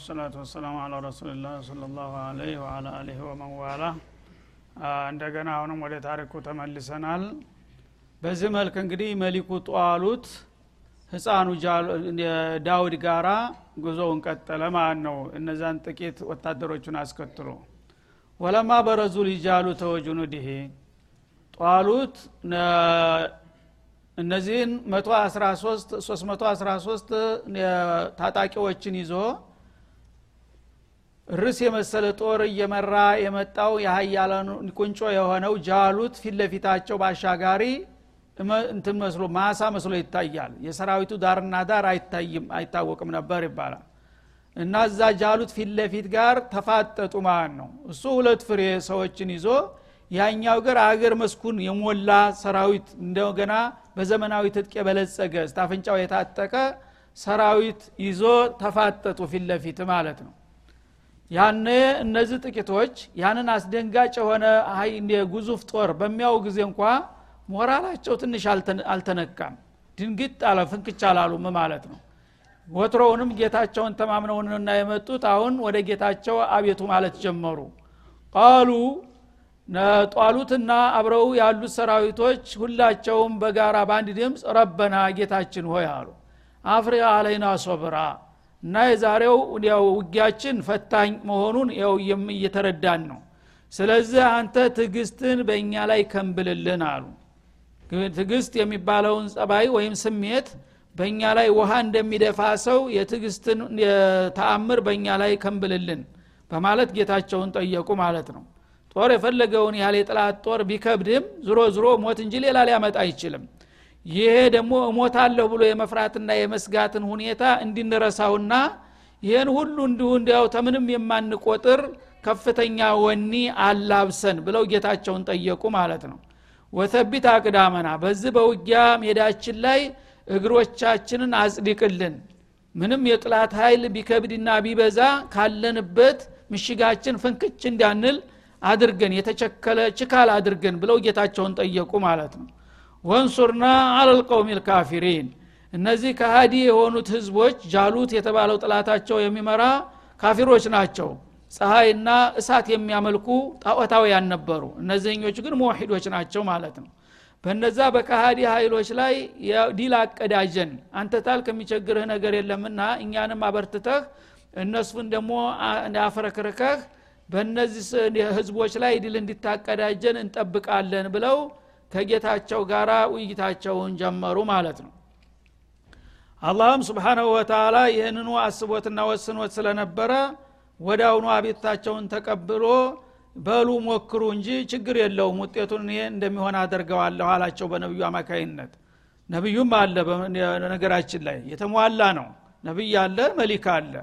ሰላቱ ወሰላሙ አላ ረሱልላህ ስለ ላሁ አለይህ ወአላ አሊህ ወመንዋላ እንደገና አሁንም ወደ ታሪኩ ተመልሰናል። በዚህ መልክ እንግዲህ መሊኩ ጧሉት። ህፃኑ ዳውድ ጋራ ጉዞውን ቀጠለ ማለት ነው። እነዛን ጥቂት ወታደሮቹን አስከትሎ። ወለማ በረዙ ሊጃሉ ተወጁኑድሄ ጧሉት እነዚህን 113 313 ታጣቂዎችን ይዞ ርስ የመሰለ ጦር እየመራ የመጣው የሀያላኑ ቁንጮ የሆነው ጃሉት ፊት ለፊታቸው ባሻጋሪ እንትን መስሎ ማሳ መስሎ ይታያል። የሰራዊቱ ዳርና ዳር አይታይም አይታወቅም ነበር ይባላል። እና እዛ ጃሉት ፊት ጋር ተፋጠጡ ማለት ነው። እሱ ሁለት ፍሬ ሰዎችን ይዞ ያኛው ገር አገር መስኩን የሞላ ሰራዊት እንደገና በዘመናዊ ትጥቅ የበለጸገ ስታፍንጫው የታጠቀ ሰራዊት ይዞ ተፋጠጡ ፊት ማለት ነው ያነ እነዚህ ጥቂቶች ያንን አስደንጋጭ የሆነ ጉዙፍ ጦር በሚያው ጊዜ እንኳ ሞራላቸው ትንሽ አልተነካም። ድንግጥ አለ ፍንክች አላሉም ማለት ነው። ወትሮውንም ጌታቸውን ተማምነውንና የመጡት አሁን ወደ ጌታቸው አቤቱ ማለት ጀመሩ። ቃሉ ጧሉትና አብረው ያሉት ሰራዊቶች ሁላቸውም በጋራ በአንድ ድምፅ ረበና ጌታችን ሆይ አሉ። አፍሪ አለይና ሶብራ እና የዛሬው ያው ውጊያችን ፈታኝ መሆኑን ያው እየተረዳን ነው። ስለዚህ አንተ ትግስትን በእኛ ላይ ከንብልልን አሉ። ትግስት የሚባለውን ጸባይ ወይም ስሜት በእኛ ላይ ውሃ እንደሚደፋ ሰው የትግስትን ተአምር በእኛ ላይ ከንብልልን በማለት ጌታቸውን ጠየቁ ማለት ነው። ጦር የፈለገውን ያህል የጥላት ጦር ቢከብድም ዝሮ ዝሮ ሞት እንጂ ሌላ ሊያመጣ አይችልም ይሄ ደግሞ እሞታለሁ ብሎ የመፍራትና የመስጋትን ሁኔታ እንዲንረሳውና ይህን ሁሉ እንዲሁ እንዲያው ተምንም የማንቆጥር ከፍተኛ ወኒ አላብሰን ብለው ጌታቸውን ጠየቁ ማለት ነው። ወተቢት አቅዳመና በዚህ በውጊያ ሜዳችን ላይ እግሮቻችንን አጽድቅልን። ምንም የጥላት ኃይል ቢከብድና ቢበዛ ካለንበት ምሽጋችን ፍንክች እንዳንል አድርገን የተቸከለ ችካል አድርገን ብለው ጌታቸውን ጠየቁ ማለት ነው ወንሱርና አለልቀውም ልካፊሪን እነዚህ ከሃዲ የሆኑት ህዝቦች ጃሉት የተባለው ጥላታቸው የሚመራ ካፊሮች ናቸው። ፀሐይና እሳት የሚያመልኩ ጣዖታውያን ነበሩ። እነዚህኞቹ ግን መዋሂዶች ናቸው ማለት ነው። በነዛ በካሃዲ ኃይሎች ላይ ዲል አቀዳጀን። አንተ ታል ከሚቸግርህ ነገር የለምና እኛንም አበርትተህ እነሱን ደግሞ አፍረክርከህ በእነዚህ ህዝቦች ላይ ድል እንዲታቀዳጀን እንጠብቃለን ብለው ከጌታቸው ጋር ውይይታቸውን ጀመሩ ማለት ነው። አላህም ስብሓናሁ ወተላ ይህንኑ አስቦትና ወስኖት ስለነበረ ወደ አሁኑ አቤታቸውን ተቀብሎ በሉ ሞክሩ እንጂ ችግር የለውም ውጤቱን ይሄ እንደሚሆን አደርገዋለሁ አላቸው በነቢዩ አማካይነት ነቢዩም አለ ነገራችን ላይ የተሟላ ነው። ነቢይ አለ መሊክ አለ።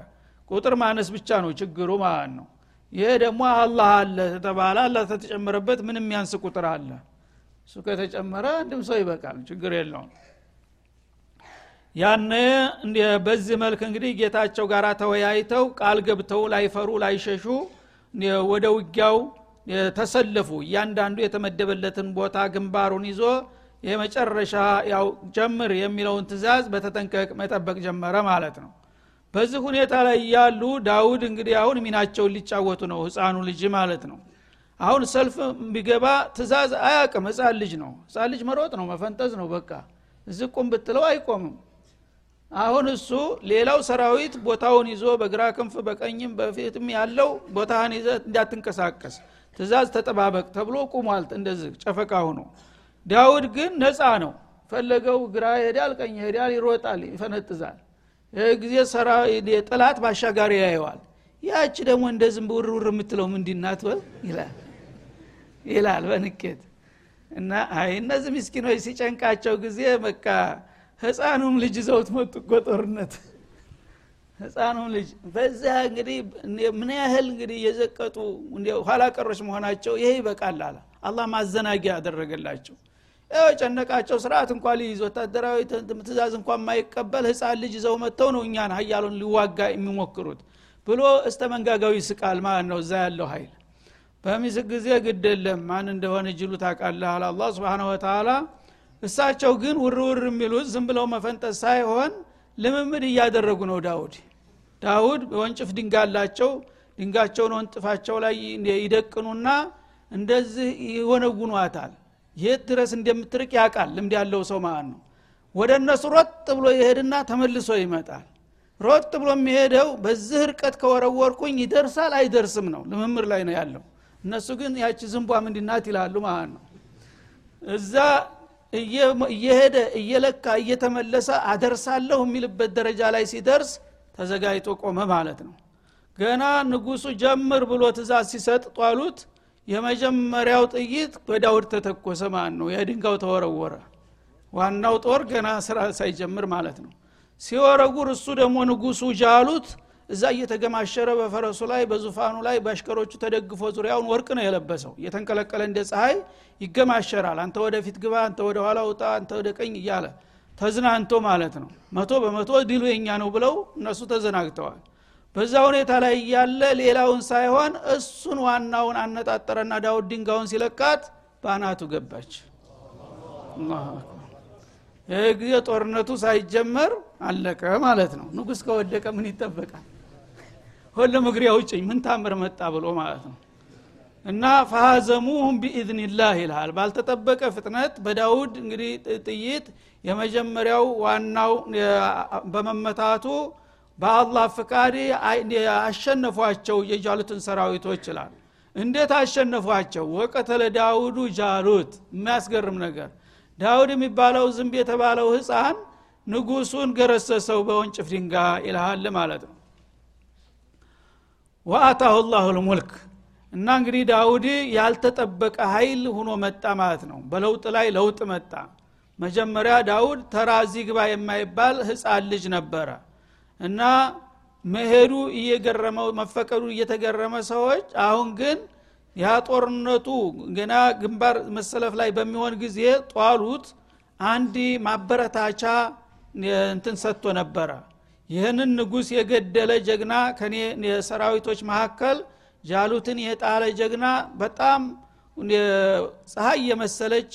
ቁጥር ማነስ ብቻ ነው ችግሩ ማለት ነው። ይሄ ደግሞ አላህ አለ ተተባለ አላ ተተጨመረበት ምንም ያንስ ቁጥር አለ እሱ ከተጨመረ አንድም ሰው ይበቃል ችግር የለውም። ያነ በዚህ መልክ እንግዲህ ጌታቸው ጋር ተወያይተው ቃል ገብተው ላይፈሩ ላይሸሹ ወደ ውጊያው ተሰለፉ። እያንዳንዱ የተመደበለትን ቦታ ግንባሩን ይዞ የመጨረሻ ያው ጀምር የሚለውን ትእዛዝ በተጠንቀቅ መጠበቅ ጀመረ ማለት ነው። በዚህ ሁኔታ ላይ ያሉ ዳውድ እንግዲህ አሁን ሚናቸውን ሊጫወቱ ነው ህፃኑ ልጅ ማለት ነው አሁን ሰልፍ ቢገባ ትእዛዝ አያቅም ህፃን ልጅ ነው። ህፃን ልጅ መሮጥ ነው መፈንጠዝ ነው። በቃ እዚህ ብትለው አይቆምም። አሁን እሱ ሌላው ሰራዊት ቦታውን ይዞ በግራ ክንፍ በቀኝም በፊትም ያለው ቦታህን ይዘ እንዳትንቀሳቀስ ትእዛዝ ተጠባበቅ ተብሎ ቁሟል። እንደዚህ ጨፈቃ ሆኖ ዳውድ ግን ነፃ ነው። ፈለገው ግራ ይሄዳል ቀኝ ይሄዳል ይሮጣል ይፈነጥዛል። ይህ ጊዜ ጥላት ባሻጋሪ ያየዋል። ያች ደግሞ እንደዝም ብውርውር የምትለው ምንዲናት በል ይላል ይላል በንቄት። እና አይ እነዚህ ምስኪኖች ሲጨንቃቸው ጊዜ በቃ ህፃኑም ልጅ ዘውት መጡ እኮ ጦርነት። ህፃኑም ልጅ በዛ እንግዲህ ምን ያህል እንግዲህ የዘቀጡ ኋላ ቀሮች መሆናቸው ይሄ ይበቃል አለ። አላህ ማዘናጊያ ያደረገላቸው ያው ጨነቃቸው ስርዓት እንኳ ሊይዝ ወታደራዊ ትእዛዝ እንኳ የማይቀበል ህፃን ልጅ ይዘው መጥተው ነው እኛን ሀያሉን ሊዋጋ የሚሞክሩት ብሎ እስተ መንጋጋዊ ስቃል ማለት ነው እዛ ያለው ኃይል በሚስቅ ጊዜ ግድ የለም። ማን እንደሆነ ጅሉ ታቃለህ አለ አላ ስብን ወተላ እሳቸው ግን ውርውር የሚሉት ዝም ብለው መፈንጠት ሳይሆን ልምምድ እያደረጉ ነው። ዳውድ ዳውድ በወንጭፍ ድንጋ አላቸው። ድንጋቸውን ወንጥፋቸው ላይ ይደቅኑና እንደዚህ ይወነጉኗታል የት ድረስ እንደምትርቅ ያውቃል። ልምድ ያለው ሰው ማለት ነው። ወደ እነሱ ሮጥ ብሎ ይሄድና ተመልሶ ይመጣል። ሮጥ ብሎ የሚሄደው በዚህ ርቀት ከወረወርኩኝ ይደርሳል አይደርስም ነው። ልምምር ላይ ነው ያለው እነሱ ግን ያቺ ዝንቧ ምንድናት ይላሉ ማለት ነው። እዛ እየሄደ እየለካ እየተመለሰ አደርሳለሁ የሚልበት ደረጃ ላይ ሲደርስ ተዘጋጅቶ ቆመ ማለት ነው። ገና ንጉሱ ጀምር ብሎ ትእዛዝ ሲሰጥ ጧሉት። የመጀመሪያው ጥይት በዳውድ ተተኮሰ ማለት ነው። የድንጋው ተወረወረ። ዋናው ጦር ገና ስራ ሳይጀምር ማለት ነው። ሲወረጉር እሱ ደግሞ ንጉሱ ጃሉት እዛ እየተገማሸረ በፈረሱ ላይ በዙፋኑ ላይ በአሽከሮቹ ተደግፎ ዙሪያውን ወርቅ ነው የለበሰው። እየተንቀለቀለ እንደ ፀሐይ ይገማሸራል። አንተ ወደፊት ግባ አንተ ወደ ኋላ ውጣ አንተ ወደ ቀኝ እያለ ተዝናንቶ ማለት ነው። መቶ በመቶ ድሉ የኛ ነው ብለው እነሱ ተዘናግተዋል። በዛ ሁኔታ ላይ እያለ ሌላውን ሳይሆን እሱን ዋናውን አነጣጠረና ዳውድ ድንጋውን ሲለቃት በአናቱ ገባች። ይህ ጊዜ ጦርነቱ ሳይጀመር አለቀ ማለት ነው። ንጉስ ከወደቀ ምን ይጠበቃል ሁሉም እግሬ አውጭኝ ምን ታምር መጣ ብሎ ማለት ነው። እና ፈሀዘሙሁም ቢኢዝኒላህ ይልሃል። ባልተጠበቀ ፍጥነት በዳውድ እንግዲህ ጥይት የመጀመሪያው ዋናው በመመታቱ በአላህ ፍቃድ አሸነፏቸው የጃሉትን ሰራዊቶች ይላል። እንዴት አሸነፏቸው? ወቀተለ ዳውዱ ጃሉት። የሚያስገርም ነገር። ዳውድ የሚባለው ዝንብ የተባለው ህፃን ንጉሱን ገረሰሰው በወንጭፍ ድንጋ ይልሃል ማለት ነው ወአታሁ ላሁ ልሙልክ እና እንግዲህ ዳውድ ያልተጠበቀ ኃይል ሁኖ መጣ ማለት ነው። በለውጥ ላይ ለውጥ መጣ። መጀመሪያ ዳውድ ተራዚ ግባ የማይባል ህፃን ልጅ ነበረ። እና መሄዱ እየገረመው መፈቀዱ እየተገረመ ሰዎች አሁን ግን ያ ጦርነቱ ገና ግንባር መሰለፍ ላይ በሚሆን ጊዜ ጧሉት አንድ ማበረታቻ እንትን ሰጥቶ ነበረ ይህንን ንጉስ የገደለ ጀግና ከኔ ሰራዊቶች መካከል ጃሉትን የጣለ ጀግና በጣም ፀሐይ የመሰለች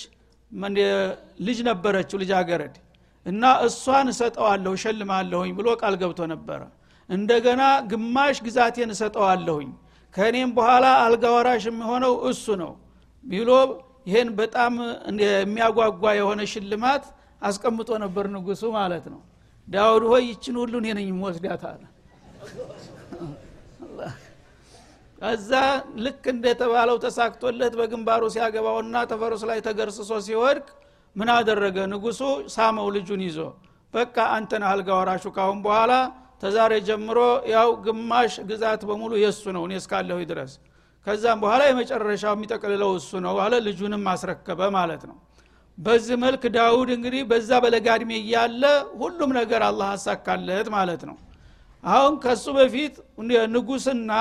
ልጅ ነበረችው ልጃገረድ እና እሷን እሰጠዋለሁ እሸልማለሁኝ ብሎ ቃል ገብቶ ነበረ። እንደገና ግማሽ ግዛቴን እሰጠዋለሁኝ ከእኔም በኋላ አልጋወራሽ የሚሆነው እሱ ነው ቢሎ ይህን በጣም የሚያጓጓ የሆነ ሽልማት አስቀምጦ ነበር ንጉሱ ማለት ነው ዳውድ ሆይ ይችን ሁሉ እኔ ነኝ ወስዳት አለ። ከዛ ልክ እንደተባለው ተሳክቶለት በግንባሩ ሲያገባውና ተፈረሱ ላይ ተገርስሶ ሲወድቅ ምን አደረገ? ንጉሱ ሳመው ልጁን ይዞ በቃ አንተን አልጋ ወራሹ ካሁን በኋላ ተዛሬ ጀምሮ ያው ግማሽ ግዛት በሙሉ የእሱ ነው እኔ እስካለሁ ድረስ። ከዛም በኋላ የመጨረሻው የሚጠቅልለው እሱ ነው አለ። ልጁንም አስረከበ ማለት ነው በዚህ መልክ ዳውድ እንግዲህ በዛ በለጋድሜ እያለ ሁሉም ነገር አላህ አሳካለት ማለት ነው። አሁን ከሱ በፊት ንጉስና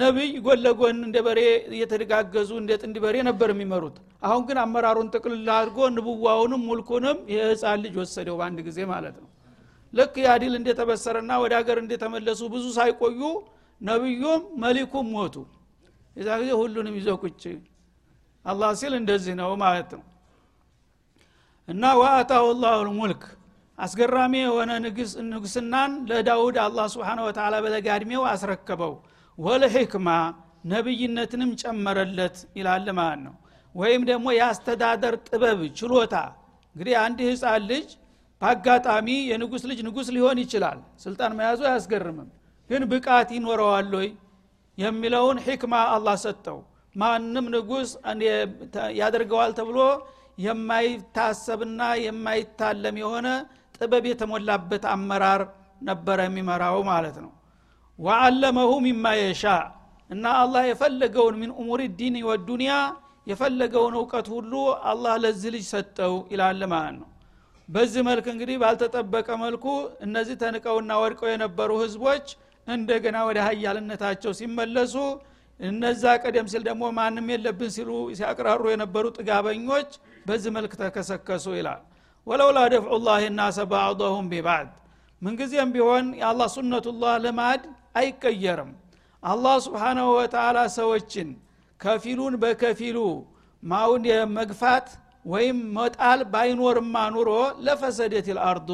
ነቢይ ጎን ለጎን እንደ በሬ እየተደጋገዙ እንደ ጥንድ በሬ ነበር የሚመሩት። አሁን ግን አመራሩን ጥቅልል አድርጎ ንቡዋውንም ሙልኩንም የህፃን ልጅ ወሰደው በአንድ ጊዜ ማለት ነው። ልክ ያዲል እንደተበሰረና ወደ ሀገር እንደተመለሱ ብዙ ሳይቆዩ ነቢዩም መሊኩም ሞቱ። የዛ ጊዜ ሁሉንም ይዘው ቁጭ። አላህ ሲል እንደዚህ ነው ማለት ነው እና ወአታሁ ላሁ ልሙልክ አስገራሚ የሆነ ንግስናን ለዳውድ አላህ ስብሓን ወተላ በለጋ እድሜው አስረከበው። ወለሕክማ ነቢይነትንም ጨመረለት ይላል ማለት ነው። ወይም ደግሞ የአስተዳደር ጥበብ ችሎታ። እንግዲህ አንድ ህፃን ልጅ በአጋጣሚ የንጉስ ልጅ ንጉስ ሊሆን ይችላል። ስልጣን መያዙ አያስገርምም። ግን ብቃት ይኖረዋል ወይ የሚለውን ሕክማ አላህ ሰጠው። ማንም ንጉስ ያደርገዋል ተብሎ የማይታሰብና የማይታለም የሆነ ጥበብ የተሞላበት አመራር ነበረ የሚመራው ማለት ነው። ወአለመሁ ሚማ የሻ እና አላህ የፈለገውን ሚን ኡሙር ዲን ወዱንያ የፈለገውን እውቀት ሁሉ አላህ ለዚህ ልጅ ሰጠው ይላል ማለት ነው። በዚህ መልክ እንግዲህ ባልተጠበቀ መልኩ እነዚህ ተንቀውና ወድቀው የነበሩ ህዝቦች እንደገና ወደ ሀያልነታቸው ሲመለሱ እነዛ ቀደም ሲል ደግሞ ማንም የለብን ሲሉ ሲያቅራሩ የነበሩ ጥጋበኞች በዚህ መልክ ተከሰከሱ ይላል። ወለውላ ደፍዑ ላህ ናሰ ባዕضሁም ቢባዕድ። ምንጊዜም ቢሆን የአላህ ሱነቱላህ ልማድ አይቀየርም። አላህ ስብሓናሁ ወተላ ሰዎችን ከፊሉን በከፊሉ ማውን የመግፋት ወይም መጣል ባይኖርማ ኑሮ ለፈሰደት ልአርዱ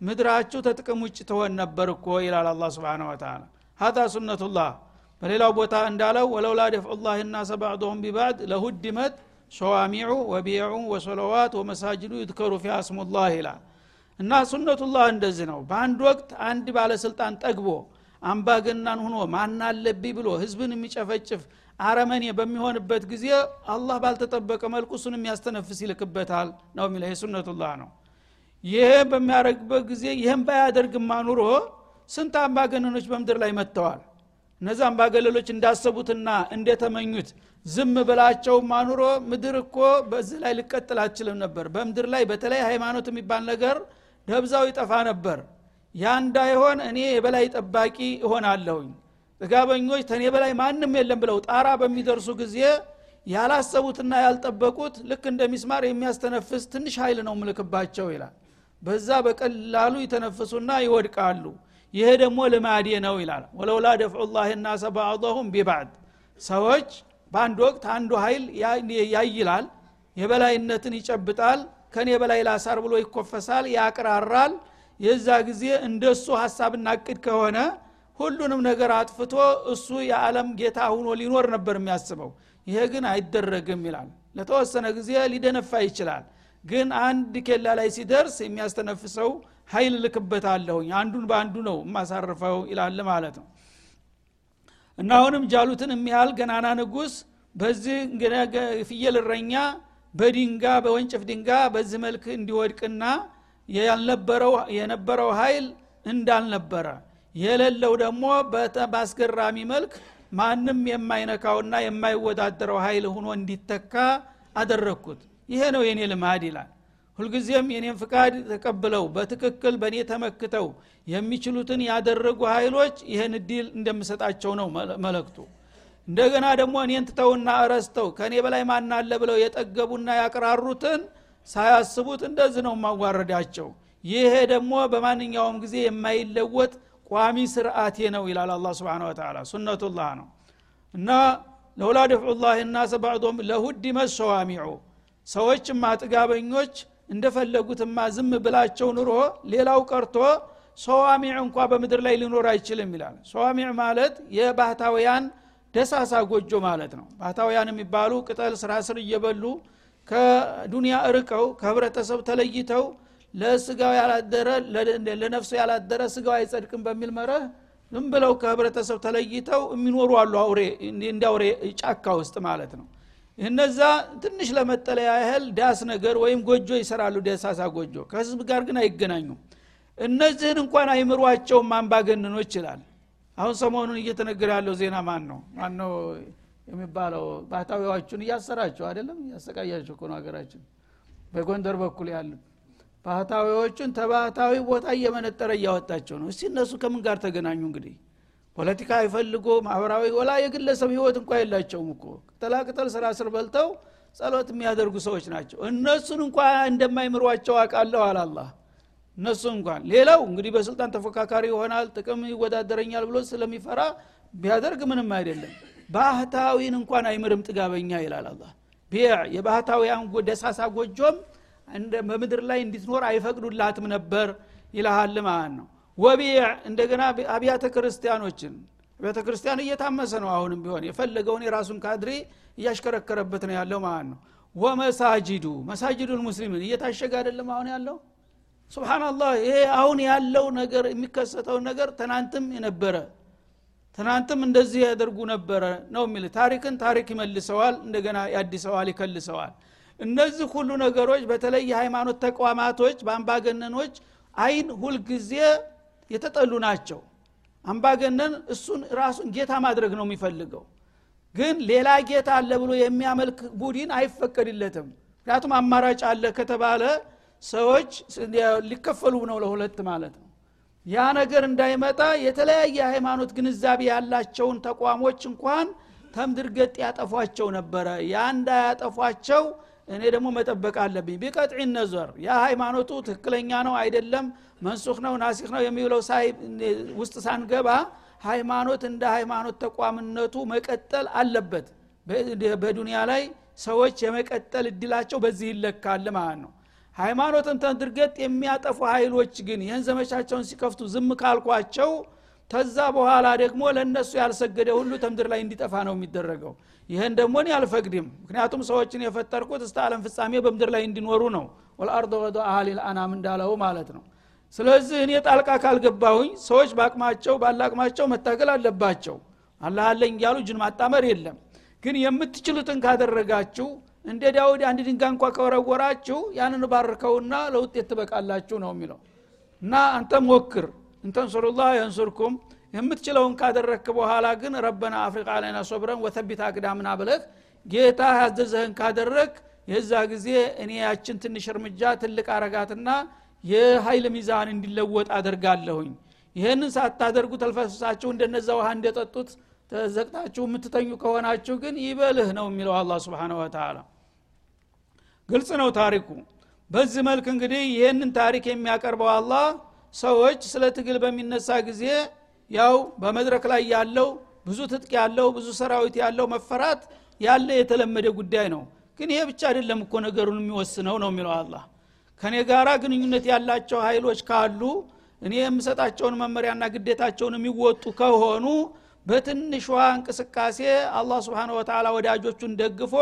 ምድራችሁ ተጥቅም ውጭ ትሆን ነበር እኮ ይላል አላ ስብን ወተላ ሀታ ሱነቱላህ። በሌላው ቦታ እንዳለው ወለውላ ደፍዑ ላህ ናሰ ባዕضሁም ቢባዕድ ለሁድመት ሸዋሚዑ ወቢዑ ወሰለዋት ወመሳጅዱ ይድከሩ ፊ አስሙላህ ይላል። እና ሱነቱላህ እንደዚህ ነው። በአንድ ወቅት አንድ ባለስልጣን ጠግቦ አምባገናን ሁኖ ማናለብኝ ብሎ ህዝብን የሚጨፈጭፍ አረመኔ በሚሆንበት ጊዜ አላህ ባልተጠበቀ መልኩ እሱን የሚያስተነፍስ ይልክበታል ነው የሚለ ሱነቱላህ ነው። ይሄ በሚያደርግበት ጊዜ ይህም ባያደርግማ ኑሮ ስንት አምባገነኖች በምድር ላይ መጥተዋል እነዚ አምባገለሎች እንዳሰቡትና እንደተመኙት ዝም ብላቸው ማኑሮ ምድር እኮ በዚህ ላይ ልቀጥል አትችልም ነበር። በምድር ላይ በተለይ ሃይማኖት የሚባል ነገር ደብዛው ይጠፋ ነበር። ያ እንዳይሆን እኔ የበላይ ጠባቂ እሆናለሁኝ። ጥጋበኞች ተኔ በላይ ማንም የለም ብለው ጣራ በሚደርሱ ጊዜ ያላሰቡትና ያልጠበቁት ልክ እንደ ሚስማር የሚያስተነፍስ ትንሽ ኃይል ነው ምልክባቸው ይላል። በዛ በቀላሉ ይተነፍሱና ይወድቃሉ ይሄ ደግሞ ልማዴ ነው ይላል። ወለውላ ደፍዑ ላህ ናሰ ባዕضሁም ቢባዕድ። ሰዎች በአንድ ወቅት አንዱ ኃይል ያይላል የበላይነትን ይጨብጣል ከኔ በላይ ላሳር ብሎ ይኮፈሳል ያቅራራል። የዛ ጊዜ እንደሱ ሀሳብና እቅድ ከሆነ ሁሉንም ነገር አጥፍቶ እሱ የዓለም ጌታ ሁኖ ሊኖር ነበር የሚያስበው። ይሄ ግን አይደረግም ይላል። ለተወሰነ ጊዜ ሊደነፋ ይችላል። ግን አንድ ኬላ ላይ ሲደርስ የሚያስተነፍሰው ኃይል ልክበታለሁኝ አንዱን በአንዱ ነው የማሳርፈው ይላል ማለት ነው። እና አሁንም ጃሉትን የሚያህል ገናና ንጉስ በዚህ ፍየል እረኛ በድንጋ በወንጭፍ ድንጋ በዚህ መልክ እንዲወድቅና የነበረው ኃይል እንዳልነበረ የሌለው ደግሞ በአስገራሚ መልክ ማንም የማይነካውና የማይወዳደረው ኃይል ሁኖ እንዲተካ አደረግኩት። ይሄ ነው የኔ ልማድ ይላል ሁልጊዜም የኔን ፍቃድ ተቀብለው በትክክል በእኔ ተመክተው የሚችሉትን ያደረጉ ኃይሎች ይህን እድል እንደምሰጣቸው ነው መለክቱ። እንደገና ደግሞ እኔን ትተውና እረስተው ከእኔ በላይ ማናለ ብለው የጠገቡና ያቅራሩትን ሳያስቡት እንደዚህ ነው ማዋረዳቸው ይሄ ደግሞ በማንኛውም ጊዜ የማይለወጥ ቋሚ ስርአቴ ነው ይላል አላ ስብን ወተላ ሱነቱላህ ነው። እና ለውላ ደፍዑ ላህ ናሰ ባዕዶም ለሁዲመት ሰዋሚዑ ሰዎችማ ጥጋበኞች እንደፈለጉትማ ዝም ብላቸው ኑሮ ሌላው ቀርቶ ሰዋሚዕ እንኳ በምድር ላይ ሊኖር አይችልም ይላል። ሰዋሚዕ ማለት የባህታውያን ደሳሳ ጎጆ ማለት ነው። ባህታውያን የሚባሉ ቅጠል ስራ ስር እየበሉ ከዱንያ እርቀው ከህብረተሰብ ተለይተው ለስጋው ያላደረ ለነፍሱ ያላደረ ስጋው አይጸድቅም በሚል መረህ ዝም ብለው ከህብረተሰብ ተለይተው የሚኖሩ አሉ አውሬ እንደ አውሬ ጫካ ውስጥ ማለት ነው እነዛ ትንሽ ለመጠለያ ያህል ዳስ ነገር ወይም ጎጆ ይሰራሉ ደሳሳ ጎጆ። ከህዝብ ጋር ግን አይገናኙም። እነዚህን እንኳን አይምሯቸውም አምባገነኖች ይላል። አሁን ሰሞኑን እየተነገረ ያለው ዜና ማን ነው? ማን ነው የሚባለው? ባህታዊዎቹን እያሰራቸው አይደለም? እያሰቃያቸው እኮ ሀገራችን። በጎንደር በኩል ያሉት ባህታዊዎቹን ተባህታዊ ቦታ እየመነጠረ እያወጣቸው ነው። እስቲ እነሱ ከምን ጋር ተገናኙ እንግዲህ ፖለቲካ አይፈልጎ ማህበራዊ ወላ የግለሰብ ህይወት እንኳ የላቸውም እኮ። ቅጠላቅጠል ስራ ስር በልተው ጸሎት የሚያደርጉ ሰዎች ናቸው። እነሱን እንኳ እንደማይምሯቸው አቃለሁ አላላህ እነሱ እንኳን ሌላው እንግዲህ በስልጣን ተፎካካሪ ይሆናል ጥቅም ይወዳደረኛል ብሎ ስለሚፈራ ቢያደርግ ምንም አይደለም። ባህታዊን እንኳን አይምርም ጥጋበኛ ይላል አላ ቢዕ የባህታውያን ደሳሳ ጎጆም በምድር ላይ እንዲትኖር አይፈቅዱላትም ነበር ይልሃል ማለት ነው ወቢዕ እንደገና አብያተ ክርስቲያኖችን። ቤተ ክርስቲያን እየታመሰ ነው አሁንም ቢሆን የፈለገውን የራሱን ካድሬ እያሽከረከረበት ነው ያለው ማለት ነው። ወመሳጅዱ መሳጅዱል ሙስሊምን እየታሸገ አይደለም አሁን ያለው? ስብናላህ ይሄ አሁን ያለው ነገር የሚከሰተውን ነገር ትናንትም የነበረ ትናንትም እንደዚህ ያደርጉ ነበረ ነው የሚል ታሪክን ታሪክ ይመልሰዋል እንደገና ያድሰዋል ይከልሰዋል። እነዚህ ሁሉ ነገሮች በተለይ የሃይማኖት ተቋማቶች በአምባገነኖች አይን ሁልጊዜ የተጠሉ ናቸው። አምባገነን እሱን ራሱን ጌታ ማድረግ ነው የሚፈልገው። ግን ሌላ ጌታ አለ ብሎ የሚያመልክ ቡድን አይፈቀድለትም። ምክንያቱም አማራጭ አለ ከተባለ ሰዎች ሊከፈሉ ነው ለሁለት ማለት ነው። ያ ነገር እንዳይመጣ የተለያየ ሃይማኖት ግንዛቤ ያላቸውን ተቋሞች እንኳን ተምድር ገጥ ያጠፏቸው ነበረ። ያ እንዳያጠፏቸው እኔ ደግሞ መጠበቅ አለብኝ። ቢቀጥዒ ነዘር ያ ሃይማኖቱ ትክክለኛ ነው አይደለም መንሱክ ነው ናሲክ ነው የሚለው ውስጥ ሳንገባ ሃይማኖት እንደ ሃይማኖት ተቋምነቱ መቀጠል አለበት። በዱንያ ላይ ሰዎች የመቀጠል እድላቸው በዚህ ይለካል ማለት ነው። ሃይማኖትን ተንድርገጥ የሚያጠፉ ኃይሎች ግን ይህን ዘመቻቸውን ሲከፍቱ ዝም ካልኳቸው ተዛ በኋላ ደግሞ ለእነሱ ያልሰገደ ሁሉ ተምድር ላይ እንዲጠፋ ነው የሚደረገው። ይህን ደግሞ አልፈቅድም። ምክንያቱም ሰዎችን የፈጠርኩት እስተ አለም ፍጻሜ በምድር ላይ እንዲኖሩ ነው። ወልአርዶ ወደ አህሊል አናም እንዳለው ማለት ነው ስለዚህ እኔ ጣልቃ ካልገባሁኝ ሰዎች በአቅማቸው ባለአቅማቸው መታገል አለባቸው። አላህ አለኝ እያሉ እጅን ማጣመር የለም። ግን የምትችሉትን ካደረጋችሁ እንደ ዳውድ አንድ ድንጋ እንኳ ከወረወራችሁ ያንን ባርከውና ለውጤት ትበቃላችሁ ነው የሚለው። እና አንተ ሞክር። እንተንሱሩላህ የንሱርኩም። የምትችለውን ካደረክ በኋላ ግን ረበና አፍሪቃ አለና ሶብረን ወተቢት አቅዳምና ብለህ ጌታ ያዘዘህን ካደረግ የዛ ጊዜ እኔ ያችን ትንሽ እርምጃ ትልቅ አረጋትና የኃይል ሚዛን እንዲለወጥ አደርጋለሁኝ። ይህንን ሳታደርጉ ተልፈስሳችሁ እንደነዛ ውሃ እንደጠጡት ተዘቅጣችሁ የምትተኙ ከሆናችሁ ግን ይበልህ ነው የሚለው አላ ስብን ወተላ ግልጽ ነው ታሪኩ። በዚህ መልክ እንግዲህ ይህንን ታሪክ የሚያቀርበው አላህ ሰዎች ስለ ትግል በሚነሳ ጊዜ ያው በመድረክ ላይ ያለው ብዙ ትጥቅ ያለው ብዙ ሰራዊት ያለው መፈራት ያለ የተለመደ ጉዳይ ነው። ግን ይሄ ብቻ አይደለም እኮ ነገሩን የሚወስነው ነው የሚለው አላህ ከኔ ጋራ ግንኙነት ያላቸው ኃይሎች ካሉ እኔ የምሰጣቸውን መመሪያና ግዴታቸውን የሚወጡ ከሆኑ በትንሿ እንቅስቃሴ አላህ ስብን ወተላ ወዳጆቹን ደግፎ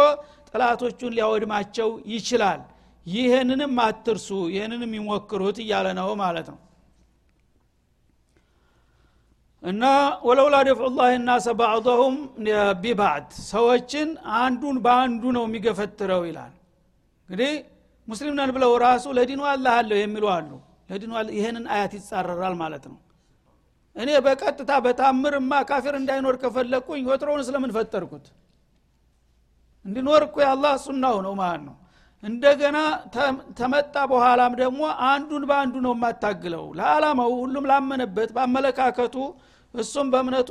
ጥላቶቹን ሊያወድማቸው ይችላል። ይህንንም አትርሱ ይህንንም ይሞክሩት እያለ ነው ማለት ነው። እና ወለውላ ደፍዑ ላህ ናሰ ባዕضሁም ቢባዕድ ሰዎችን አንዱን በአንዱ ነው የሚገፈትረው ይላል። እንግዲህ ሙስሊም ነን ብለው ራሱ ለዲኑ አላህ አለሁ የሚሉ አሉ። ለዲኑ ይህንን አያት ይጻረራል ማለት ነው። እኔ በቀጥታ በታምርማ ካፊር እንዳይኖር ከፈለግኩኝ ወትሮውን ስለምን ፈጠርኩት። እንዲኖር እኮ የአላህ ሱናው ነው ማለት ነው። እንደገና ተመጣ በኋላም ደግሞ አንዱን በአንዱ ነው የማታግለው። ለአላማው ሁሉም ላመነበት በአመለካከቱ እሱም በእምነቱ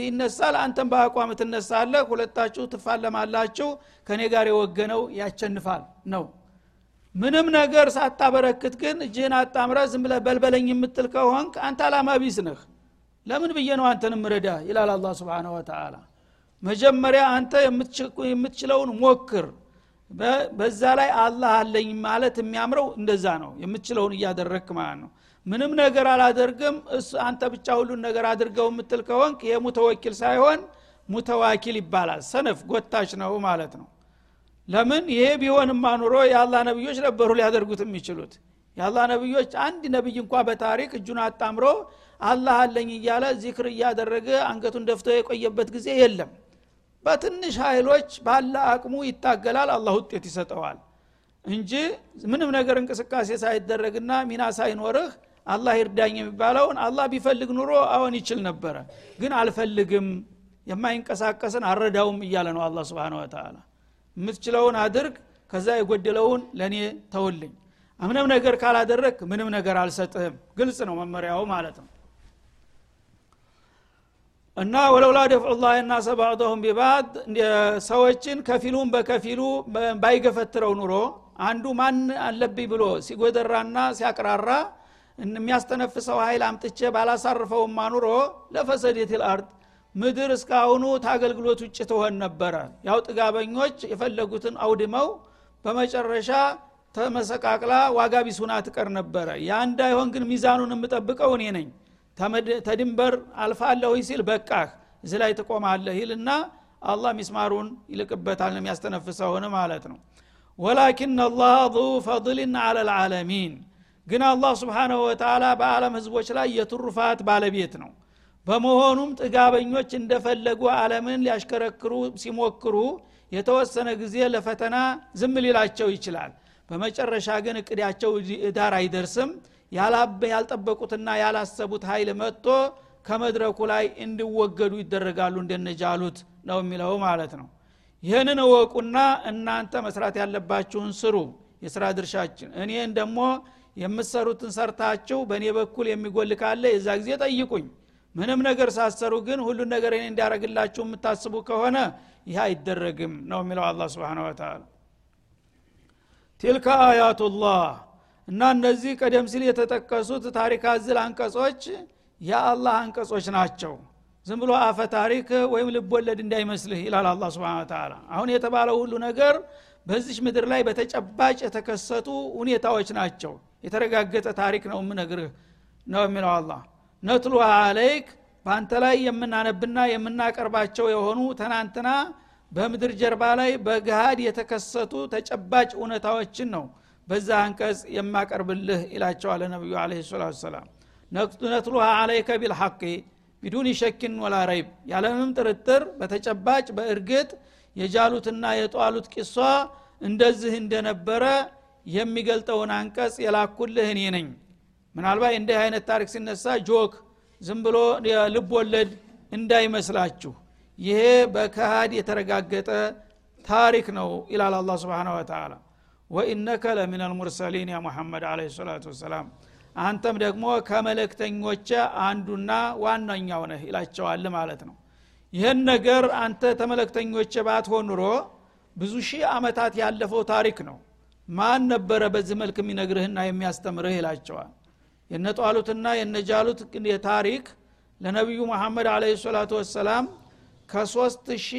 ይነሳል አንተም በአቋም ትነሳለህ ሁለታችሁ ትፋለማላችሁ ከእኔ ጋር የወገነው ያቸንፋል ነው ምንም ነገር ሳታበረክት ግን እጅህን አጣምረ ዝም ብለህ በልበለኝ የምትል ከሆንክ አንተ አላማ ቢስ ነህ። ለምን ብዬ ነው አንተን ምረዳ ይላል አላ ስብን ወተላ መጀመሪያ አንተ የምትችለውን ሞክር። በዛ ላይ አላህ አለኝ ማለት የሚያምረው እንደዛ ነው። የምትችለውን እያደረግክ ማለት ነው። ምንም ነገር አላደርግም። እሱ አንተ ብቻ ሁሉን ነገር አድርገው የምትል ከሆንክ ይሄ ሙተወኪል ሳይሆን ሙተዋኪል ይባላል። ሰነፍ ጎታች ነው ማለት ነው ለምን? ይሄ ቢሆንማ ኑሮ የአላህ ነቢዮች ነበሩ ሊያደርጉት የሚችሉት። የአላህ ነቢዮች አንድ ነቢይ እንኳ በታሪክ እጁን አጣምሮ አላህ አለኝ እያለ ዚክር እያደረገ አንገቱን ደፍቶ የቆየበት ጊዜ የለም። በትንሽ ኃይሎች ባለ አቅሙ ይታገላል አላህ ውጤት ይሰጠዋል እንጂ ምንም ነገር እንቅስቃሴ ሳይደረግና ሚና ሳይኖርህ አላህ ይርዳኝ የሚባለውን አላህ ቢፈልግ ኑሮ አሁን ይችል ነበረ። ግን አልፈልግም የማይንቀሳቀስን አረዳውም እያለ ነው አላ ስብን ወተላ የምትችለውን አድርግ ከዛ የጎደለውን ለእኔ ተውልኝ። ምንም ነገር ካላደረግ ምንም ነገር አልሰጥህም። ግልጽ ነው መመሪያው ማለት ነው። እና ወለውላ ደፍዑ ላህ ናሰ ባዕضሁም ቢባድ ሰዎችን ከፊሉን በከፊሉ ባይገፈትረው ኑሮ አንዱ ማን አለብኝ ብሎ ሲጎደራና ሲያቅራራ የሚያስተነፍሰው ኃይል አምጥቼ ባላሳርፈውማ ኑሮ ለፈሰዴት ልአርድ ምድር እስካሁኑ ታገልግሎት ውጭ ትሆን ነበረ። ያው ጥጋበኞች የፈለጉትን አውድመው በመጨረሻ ተመሰቃቅላ ዋጋ ቢሱና ትቀር ነበረ። ያ እንዳይሆን ግን ሚዛኑን የምጠብቀው እኔ ነኝ። ተድንበር አልፋለሁኝ ሲል በቃህ እዚህ ላይ ትቆማለህ ይልና አላህ ሚስማሩን ይልቅበታል የሚያስተነፍሰውን ማለት ነው። ወላኪን አላህ ዙ ፈضልን አላ ልዓለሚን። ግን አላህ ስብሓናሁ ወተላ በዓለም ህዝቦች ላይ የትሩፋት ባለቤት ነው በመሆኑም ጥጋበኞች እንደፈለጉ አለምን ሊያሽከረክሩ ሲሞክሩ የተወሰነ ጊዜ ለፈተና ዝም ሊላቸው ይችላል። በመጨረሻ ግን እቅዳቸው ዳር አይደርስም። ያልጠበቁትና ያላሰቡት ኃይል መጥቶ ከመድረኩ ላይ እንዲወገዱ ይደረጋሉ እንደነጃሉት ነው የሚለው ማለት ነው። ይህንን እወቁና እናንተ መስራት ያለባችሁን ስሩ። የስራ ድርሻችን። እኔን ደግሞ የምትሰሩትን ሰርታችሁ በእኔ በኩል የሚጎል ካለ የዛ ጊዜ ጠይቁኝ ምንም ነገር ሳሰሩ ግን ሁሉን ነገር እኔ እንዲያረግላችሁ የምታስቡ ከሆነ ይህ አይደረግም ነው የሚለው አላ ስብን ወተላ ቲልከ አያቱላህ እና እነዚህ ቀደም ሲል የተጠቀሱት ታሪክ አዝል አንቀጾች የአላህ አንቀጾች ናቸው። ዝም ብሎ አፈ ታሪክ ወይም ልቦለድ እንዳይመስልህ ይላል አላ ስብን ተላ አሁን የተባለው ሁሉ ነገር በዚች ምድር ላይ በተጨባጭ የተከሰቱ ሁኔታዎች ናቸው። የተረጋገጠ ታሪክ ነው የምነግርህ ነው የሚለው አላ ነትሉ አለይክ በአንተ ላይ የምናነብና የምናቀርባቸው የሆኑ ትናንትና በምድር ጀርባ ላይ በገሃድ የተከሰቱ ተጨባጭ እውነታዎችን ነው በዛ አንቀጽ የማቀርብልህ ይላቸዋለ ነቢዩ አለ ሰላቱ ሰላም ነትሉሃ አለይከ ቢልሐቂ ቢዱን ሸኪን ወላ ረይብ ያለምንም ጥርጥር በተጨባጭ በእርግጥ የጃሉትና የጧሉት ቂሷ እንደዚህ እንደነበረ የሚገልጠውን አንቀጽ የላኩልህ እኔ ነኝ ምናልባት እንዲህ አይነት ታሪክ ሲነሳ ጆክ ዝም ብሎ ልብ ወለድ እንዳይመስላችሁ ይሄ በከሃድ የተረጋገጠ ታሪክ ነው ይላል አላ ስብን ወተላ ወኢነከ ለምን አልሙርሰሊን ያ ሙሐመድ አለ ሰላቱ ወሰላም። አንተም ደግሞ ከመለክተኞች አንዱና ዋናኛው ነህ ይላቸዋል ማለት ነው። ይህን ነገር አንተ ተመለክተኞች ባትሆን ኑሮ ብዙ ሺህ አመታት ያለፈው ታሪክ ነው። ማን ነበረ በዚህ መልክ የሚነግርህና የሚያስተምርህ ይላቸዋል የነጧሉትና የነጃሉት ታሪክ ለነቢዩ መሐመድ አለ ሰላቱ ወሰላም ከሶስት ሺ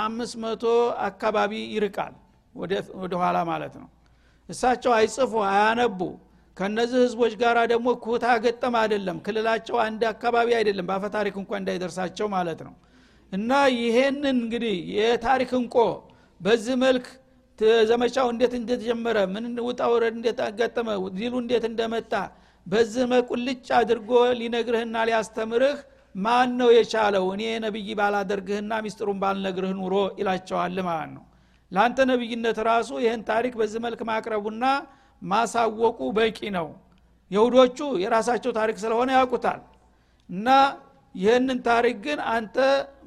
አምስት መቶ አካባቢ ይርቃል ወደ ኋላ ማለት ነው። እሳቸው አይጽፉ አያነቡ። ከነዚህ ህዝቦች ጋር ደግሞ ኩታ ገጠም አይደለም ክልላቸው አንድ አካባቢ አይደለም በአፈ ታሪክ እንኳ እንዳይደርሳቸው ማለት ነው። እና ይሄንን እንግዲህ የታሪክ እንቆ በዚህ መልክ ዘመቻው እንዴት እንደተጀመረ ምን ውጣ ወረድ እንዴት አጋጠመ ዲሉ እንዴት እንደመጣ በዚህ መቁልጭ አድርጎ ሊነግርህና ሊያስተምርህ ማን ነው የቻለው? እኔ ነቢይ ባላደርግህና ሚስጥሩን ባልነግርህ ኑሮ ይላቸዋል ማለት ነው። ለአንተ ነቢይነት ራሱ ይህን ታሪክ በዚህ መልክ ማቅረቡና ማሳወቁ በቂ ነው። የሁዶቹ የራሳቸው ታሪክ ስለሆነ ያውቁታል። እና ይህንን ታሪክ ግን አንተ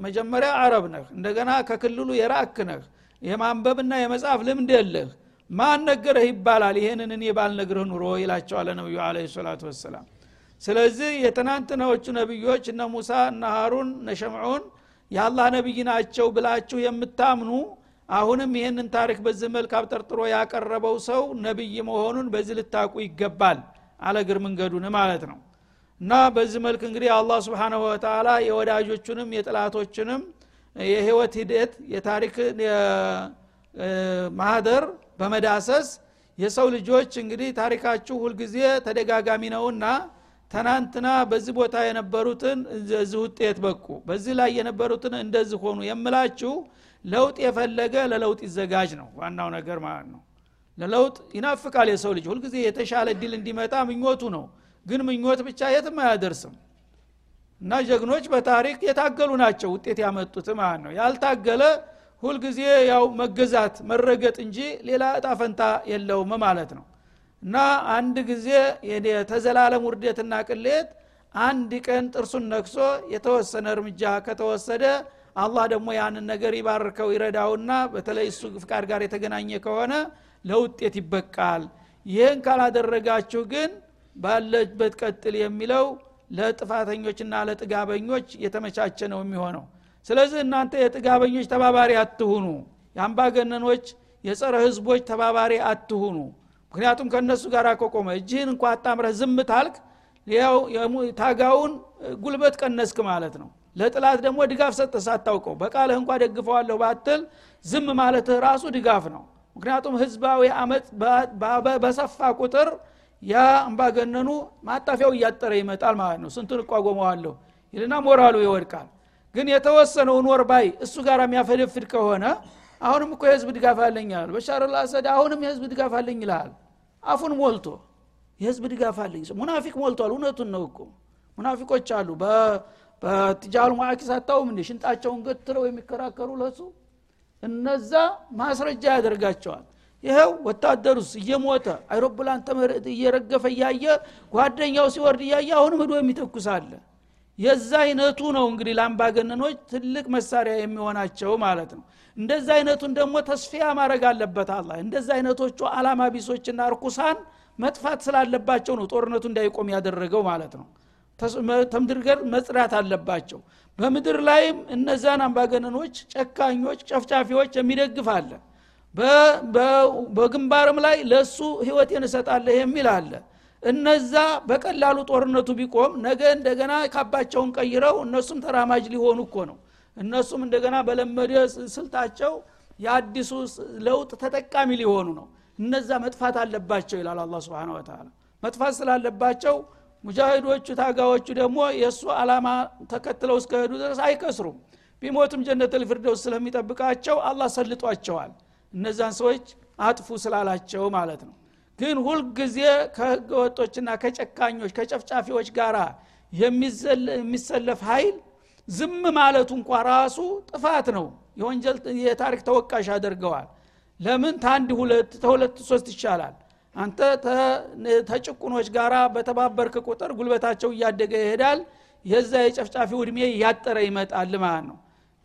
መጀመሪያ አረብ ነህ እንደገና ከክልሉ የራክ ነህ። የማንበብና የመጽሐፍ ልምድ የለህ ማን ነገረህ ይባላል? ይህንን እኔ ባልነግርህ ኑሮ ይላቸዋለ ነቢዩ አለ ሰላቱ ወሰላም። ስለዚህ የትናንትናዎቹ ነቢዮች እነ ሙሳ እነ ሃሩን እነ ሸምዑን የአላህ ነቢይ ናቸው ብላችሁ የምታምኑ አሁንም ይህንን ታሪክ በዚህ መልክ አብጠርጥሮ ያቀረበው ሰው ነቢይ መሆኑን በዚህ ልታቁ ይገባል አለግር መንገዱን ማለት ነው። እና በዚህ መልክ እንግዲህ አላህ ስብንሁ ወተላ የወዳጆቹንም የጥላቶችንም የህይወት ሂደት የታሪክ ማህደር በመዳሰስ የሰው ልጆች እንግዲህ ታሪካችሁ ሁልጊዜ ተደጋጋሚ ነውና ትናንትና በዚህ ቦታ የነበሩትን እዚህ ውጤት በቁ። በዚህ ላይ የነበሩትን እንደዚህ ሆኑ የምላችሁ ለውጥ የፈለገ ለለውጥ ይዘጋጅ ነው ዋናው ነገር ማለት ነው። ለለውጥ ይናፍቃል የሰው ልጅ። ሁልጊዜ የተሻለ እድል እንዲመጣ ምኞቱ ነው። ግን ምኞት ብቻ የትም አያደርስም። እና ጀግኖች በታሪክ የታገሉ ናቸው ውጤት ያመጡት ማለት ነው። ያልታገለ ሁልጊዜ ያው መገዛት መረገጥ እንጂ ሌላ እጣፈንታ የለውም ማለት ነው። እና አንድ ጊዜ የተዘላለም ውርደትና ቅሌት አንድ ቀን ጥርሱን ነክሶ የተወሰነ እርምጃ ከተወሰደ አላህ ደግሞ ያንን ነገር ይባርከው ይረዳውና በተለይ እሱ ፍቃድ ጋር የተገናኘ ከሆነ ለውጤት ይበቃል። ይህን ካላደረጋችሁ ግን ባለበት ቀጥል የሚለው ለጥፋተኞችና ለጥጋበኞች የተመቻቸ ነው የሚሆነው ስለዚህ እናንተ የጥጋበኞች ተባባሪ አትሁኑ። የአምባገነኖች የጸረ ህዝቦች ተባባሪ አትሁኑ። ምክንያቱም ከእነሱ ጋር ከቆመ እጅህን እንኳ አጣምረህ ዝም ታልክ ታጋውን ጉልበት ቀነስክ ማለት ነው። ለጥላት ደግሞ ድጋፍ ሰጠ ሳታውቀው በቃልህ እንኳ ደግፈዋለሁ ባትል ዝም ማለትህ ራሱ ድጋፍ ነው። ምክንያቱም ህዝባዊ አመፅ በሰፋ ቁጥር ያ አምባገነኑ ማጣፊያው እያጠረ ይመጣል ማለት ነው። ስንቱን እቋቋመዋለሁ ይልና ሞራሉ ይወድቃል ግን የተወሰነውን ወር ባይ እሱ ጋር የሚያፈደፍድ ከሆነ አሁንም እኮ የህዝብ ድጋፍ አለኝ ይላል። በሻር አልአሰድ አሁንም የህዝብ ድጋፍ አለኝ ይልሃል አፉን ሞልቶ የህዝብ ድጋፍ አለኝ ሙናፊቅ ሞልቷል። እውነቱን ነው እኮ። ሙናፊቆች አሉ። በትጃሉ ማዕኪስ አታውም እንዴ? ሽንጣቸውን ገትረው የሚከራከሩ ለሱ እነዛ ማስረጃ ያደርጋቸዋል። ይኸው ወታደሩስ እየሞተ አይሮፕላን እየረገፈ እያየ ጓደኛው ሲወርድ እያየ አሁንም ህዶ የሚተኩሳለ የዛ አይነቱ ነው እንግዲህ ለአምባገነኖች ትልቅ መሳሪያ የሚሆናቸው ማለት ነው። እንደዛ አይነቱን ደግሞ ተስፊያ ማድረግ አለበት አላ እንደዛ አይነቶቹ አላማ ቢሶችና እርኩሳን መጥፋት ስላለባቸው ነው ጦርነቱ እንዳይቆም ያደረገው ማለት ነው። ተምድር ገር መጽዳት አለባቸው። በምድር ላይም እነዛን አምባገነኖች ጨካኞች ጨፍጫፊዎች የሚደግፍ አለ። በግንባርም ላይ ለእሱ ህይወቴን እሰጣለህ የሚል አለ እነዛ በቀላሉ ጦርነቱ ቢቆም ነገ እንደገና ካባቸውን ቀይረው እነሱም ተራማጅ ሊሆኑ እኮ ነው። እነሱም እንደገና በለመደ ስልታቸው የአዲሱ ለውጥ ተጠቃሚ ሊሆኑ ነው። እነዛ መጥፋት አለባቸው ይላል አላ ስብን ወተላ መጥፋት ስላለባቸው ሙጃሂዶቹ ታጋዎቹ ደግሞ የእሱ አላማ ተከትለው እስከሄዱ ድረስ አይከስሩም። ቢሞቱም ጀነት ልፍርደውስ ስለሚጠብቃቸው አላህ ሰልጧቸዋል። እነዛን ሰዎች አጥፉ ስላላቸው ማለት ነው ግን ሁልጊዜ ከህገ ወጦችና ከጨካኞች ከጨፍጫፊዎች ጋር የሚሰለፍ ኃይል ዝም ማለቱ እንኳ ራሱ ጥፋት ነው። የወንጀል የታሪክ ተወቃሽ አድርገዋል። ለምን ታንድ ሁለት ተሁለት ሶስት ይቻላል አንተ ተጭቁኖች ጋር በተባበርክ ቁጥር ጉልበታቸው እያደገ ይሄዳል። የዛ የጨፍጫፊው እድሜ እያጠረ ይመጣል ማለት ነው።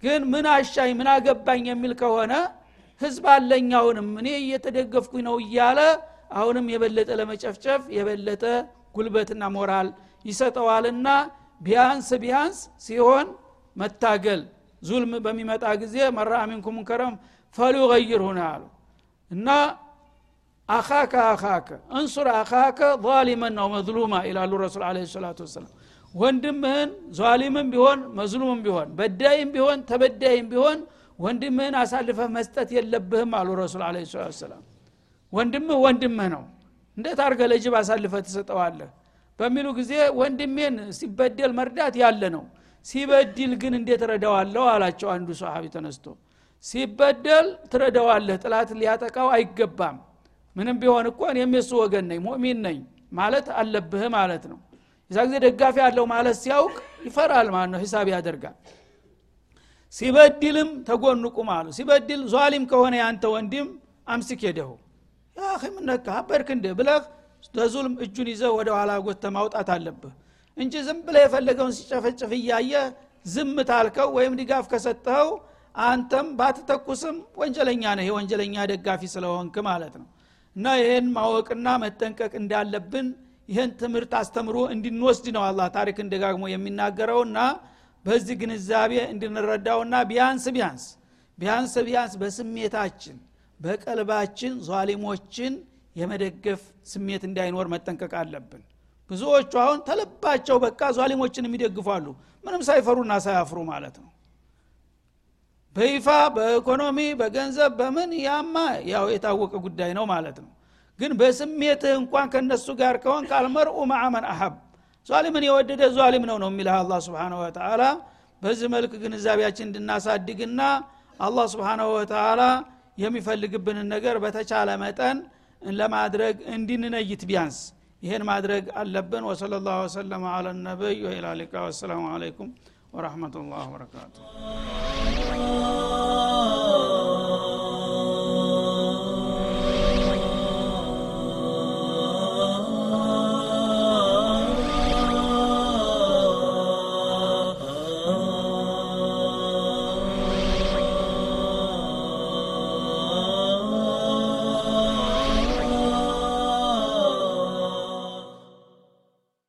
ግን ምን አሻኝ ምን አገባኝ የሚል ከሆነ ህዝብ አለኝ አሁንም እኔ እየተደገፍኩኝ ነው እያለ አሁንም የበለጠ ለመጨፍጨፍ የበለጠ ጉልበትና ሞራል ይሰጠዋልና ቢያንስ ቢያንስ ሲሆን መታገል ዙልም በሚመጣ ጊዜ መራ ሚንኩም ሙንከረም ፈሊዩገይር ሁነ አሉ። እና አኻከ አኻከ እንሱር አኻከ ዛሊመን ነው መዝሉማ ይላሉ ረሱል አለ ሰላቱ ወሰላም። ወንድምህን ዟሊምም ቢሆን መዝሉምም ቢሆን በዳይም ቢሆን ተበዳይም ቢሆን ወንድምህን አሳልፈህ መስጠት የለብህም አሉ ረሱል አለ ሰላም ወንድምህ ወንድምህ ነው። እንዴት አርገ ለጅብ አሳልፈ ትሰጠዋለህ? በሚሉ ጊዜ ወንድሜን ሲበደል መርዳት ያለ ነው። ሲበድል ግን እንዴት ረዳዋለሁ አላቸው አንዱ ሰሃቢ ተነስቶ። ሲበደል ትረዳዋለህ ጥላት ሊያጠቃው አይገባም። ምንም ቢሆን እኮ እኔም የሱ ወገን ነኝ ሙእሚን ነኝ ማለት አለብህ ማለት ነው። የዛ ጊዜ ደጋፊ ያለው ማለት ሲያውቅ ይፈራል ማለት ነው ሂሳብ ያደርጋል። ሲበድልም ተጎኑ ቁም አሉ። ሲበድል ዟሊም ከሆነ ያንተ ወንድም አምስክ ሄደሁ ያ ምነካ አበርክ ብለህ ለዙልም እጁን ይዘህ ወደ ኋላ ጎተ ማውጣት አለብህ እንጂ ዝም ብለ የፈለገውን ሲጨፈጭፍ እያየ ዝም ታልከው ወይም ድጋፍ ከሰጠኸው አንተም ባትተኩስም ወንጀለኛ ነህ የወንጀለኛ ደጋፊ ስለሆንክ ማለት ነው። እና ይህን ማወቅና መጠንቀቅ እንዳለብን ይህን ትምህርት አስተምሮ እንድንወስድ ነው አላህ ታሪክን ደጋግሞ የሚናገረውና በዚህ ግንዛቤ እንድንረዳውና ቢያንስ ቢያንስ ቢያንስ ቢያንስ በስሜታችን በቀልባችን ዟሊሞችን የመደገፍ ስሜት እንዳይኖር መጠንቀቅ አለብን። ብዙዎቹ አሁን ተለባቸው በቃ ዟሊሞችን የሚደግፋሉ። ምንም ሳይፈሩና ሳያፍሩ ማለት ነው። በይፋ በኢኮኖሚ በገንዘብ በምን ያማ ያው የታወቀ ጉዳይ ነው ማለት ነው። ግን በስሜትህ እንኳን ከነሱ ጋር ከሆን ካልመርኡ ማዕመን አሀብ ዟሊምን የወደደ ዟሊም ነው ነው የሚልህ አላ ስብን ወተላ በዚህ መልክ ግንዛቤያችን እንድናሳድግና አላህ ስብሓናሁ ወተላ የሚፈልግብንን ነገር በተቻለ መጠን ለማድረግ እንድንነይት ቢያንስ። ይህን ማድረግ አለብን። ወሰለ ላሁ ወሰለማ አላ ነቢይ ወኢላ ሊቃ ወሰላሙ አለይኩም ወረሕመቱላህ ወበረካቱ